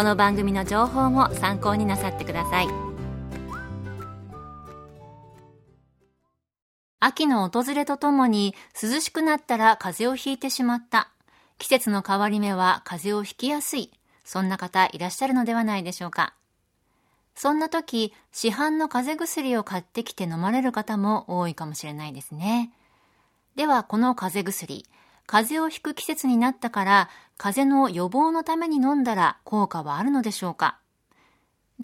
この番組の情報も参考になさってください。秋の訪れとともに涼しくなったら風邪をひいてしまった。季節の変わり目は風邪をひきやすい。そんな方いらっしゃるのではないでしょうか。そんな時市販の風邪薬を買ってきて飲まれる方も多いかもしれないですね。ではこの風邪薬、風邪をひく季節になったから風邪の予防のために飲んだら効果はあるのでしょうか？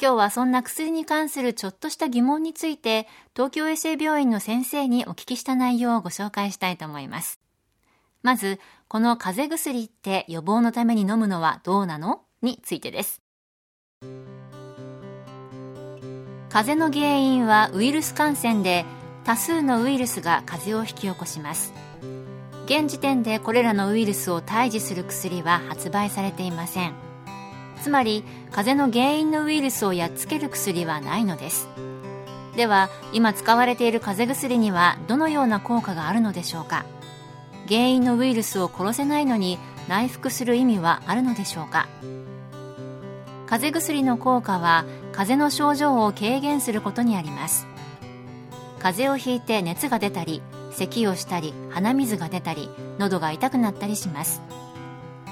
今日はそんな薬に関するちょっとした疑問について東京衛生病院の先生にお聞きした内容をご紹介したいと思います。まず、この風邪薬って予防のために飲むのはどうなの？についてです。風邪の原因はウイルス感染で多数のウイルスが風邪を引き起こします現時点でこれらのウイルスを退治する薬は発売されていません。つまり風邪の原因のウイルスをやっつける薬はないのです。では今使われている風邪薬にはどのような効果があるのでしょうか？原因のウイルスを殺せないのに内服する意味はあるのでしょうか？風邪薬の効果は風邪の症状を軽減することにあります。風邪をひいて熱が出たり咳をしたり鼻水が出たり喉が痛くなったりします。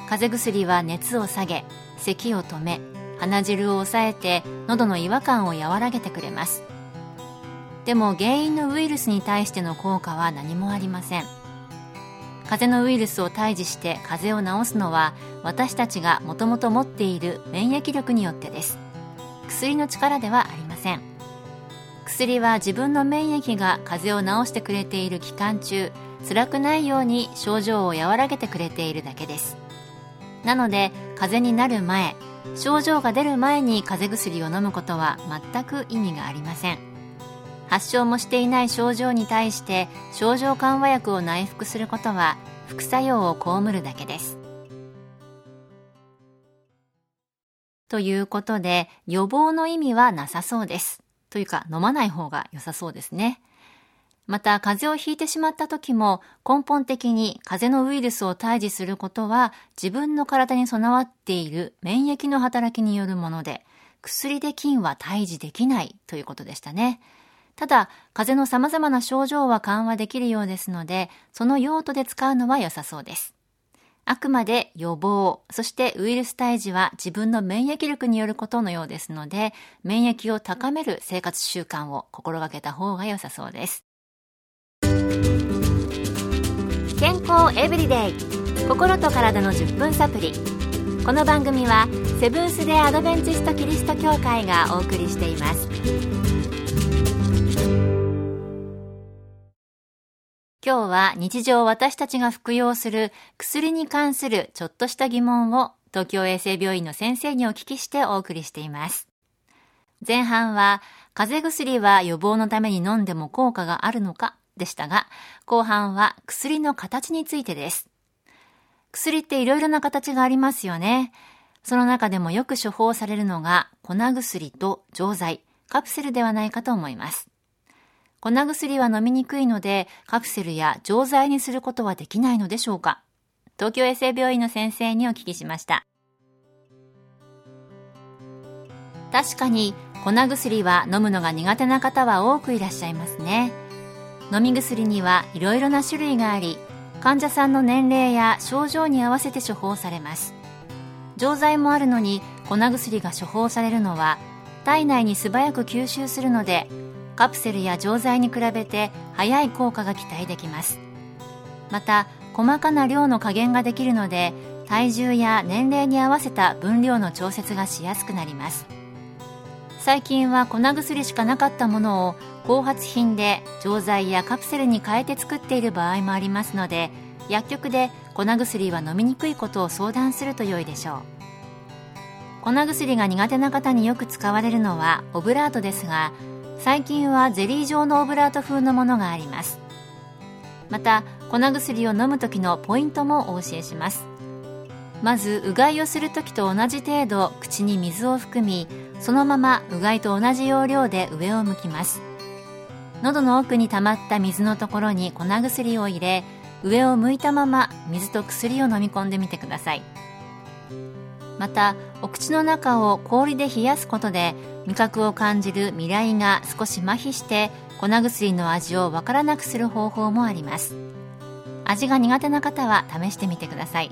風邪薬は熱を下げ咳を止め鼻汁を抑えて喉の違和感を和らげてくれます。でも原因のウイルスに対しての効果は何もありません。風邪のウイルスを退治して風邪を治すのは私たちがもともと持っている免疫力によってです。薬の力ではありません。薬は自分の免疫が風邪を治してくれている期間中辛くないように症状を和らげてくれているだけです。なので風邪になる前症状が出る前に風邪薬を飲むことは全く意味がありません。発症もしていない症状に対して症状緩和薬を内服することは副作用を被るだけです。ということで予防の意味はなさそうです。というか飲まない方が良さそうですね。また、風邪をひいてしまった時も根本的に風邪のウイルスを退治することは自分の体に備わっている免疫の働きによるもので、薬で菌は退治できないということでしたね。ただ、風邪の様々な症状は緩和できるようですので、その用途で使うのは良さそうです。あくまで予防、そしてウイルス退治は自分の免疫力によることのようですので、免疫を高める生活習慣を心がけた方が良さそうです。健康エブリデイ。心と体の10分サプリ。この番組はセブンス・デ・アドベンチスト・キリスト教会がお送りしています。今日は日常私たちが服用する薬に関するちょっとした疑問を東京衛生病院の先生にお聞きしてお送りしています。前半は風邪薬は予防のために飲んでも効果があるのかでしたが、後半は薬の形についてです。薬っていろいろな形がありますよね。その中でもよく処方されるのが粉薬と錠剤、カプセルではないかと思います。粉薬は飲みにくいので、カプセルや錠剤にすることはできないのでしょうか？東京衛生病院の先生にお聞きしました。確かに粉薬は飲むのが苦手な方は多くいらっしゃいますね。飲み薬にはいろいろな種類があり、患者さんの年齢や症状に合わせて処方されます。錠剤もあるのに粉薬が処方されるのは体内に素早く吸収するのでカプセルや錠剤に比べて早い効果が期待できます。また細かな量の加減ができるので体重や年齢に合わせた分量の調節がしやすくなります。最近は粉薬しかなかったものを後発品で錠剤やカプセルに変えて作っている場合もありますので薬局で粉薬は飲みにくいことを相談すると良いでしょう。粉薬が苦手な方によく使われるのはオブラートですが最近はゼリー状のオブラート風のものがあります。また粉薬を飲む時のポイントもお教えします。まずうがいをする時と同じ程度口に水を含みそのままうがいと同じ要領で上を向きます。喉の奥に溜まった水のところに粉薬を入れ上を向いたまま水と薬を飲み込んでみてください。またお口の中を氷で冷やすことで味覚を感じる味蕾が少し麻痺して粉薬の味をわからなくする方法もあります。味が苦手な方は試してみてください。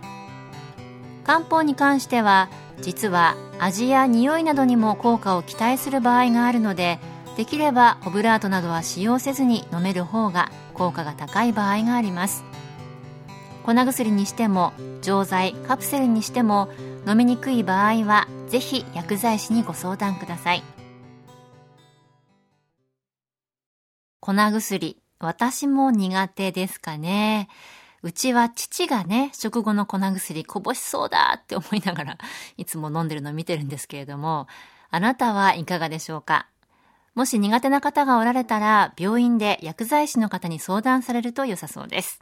漢方に関しては実は味や匂いなどにも効果を期待する場合があるのでできればオブラートなどは使用せずに飲める方が効果が高い場合があります。粉薬にしても錠剤カプセルにしても飲みにくい場合はぜひ薬剤師にご相談ください。粉薬私も苦手ですかね。うちは父がね、食後の粉薬こぼしそうだって思いながらいつも飲んでるのを見てるんですけれども、あなたはいかがでしょうか？もし苦手な方がおられたら、病院で薬剤師の方に相談されると良さそうです。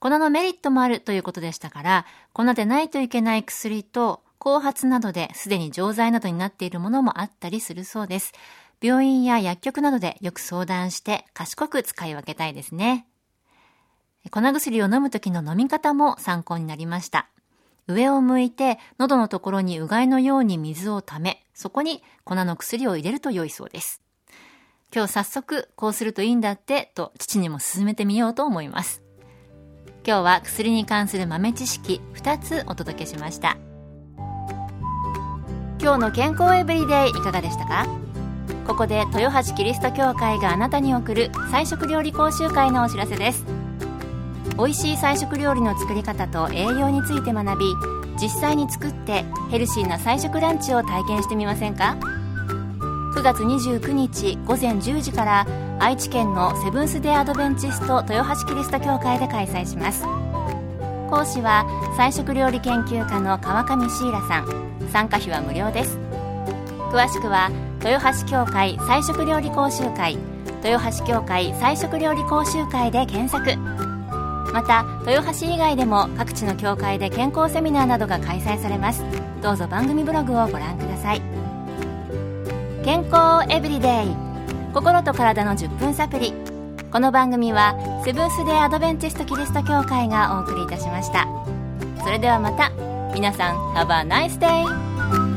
粉のメリットもあるということでしたから、粉でないといけない薬と、後発などですでに錠剤などになっているものもあったりするそうです。病院や薬局などでよく相談して賢く使い分けたいですね。粉薬を飲む時の飲み方も参考になりました。上を向いて喉のところにうがいのように水をため、そこに粉の薬を入れると良いそうです。今日早速こうするといいんだってと父にも勧めてみようと思います。今日は薬に関する豆知識2つお届けしました。今日の健康エブリデイいかがでしたか？ここで豊橋キリスト教会があなたに送る菜食料理講習会のお知らせです。美味しい菜食料理の作り方と栄養について学び実際に作ってヘルシーな菜食ランチを体験してみませんか？9月29日午前10時から愛知県のセブンス・デ・アドベンチスト豊橋キリスト教会で開催します。講師は菜食料理研究家の川上シーラさん。参加費は無料です。詳しくは豊橋教会菜食料理講習会豊橋教会菜食料理講習会で検索。また豊橋以外でも各地の教会で健康セミナーなどが開催されます。どうぞ番組ブログをご覧ください。健康エブリデイ。心と体の10分サプリこの番組はセブンス・デ・アドベンチスト・キリスト教会がお送りいたしました。それではまた。皆さん Have a nice day!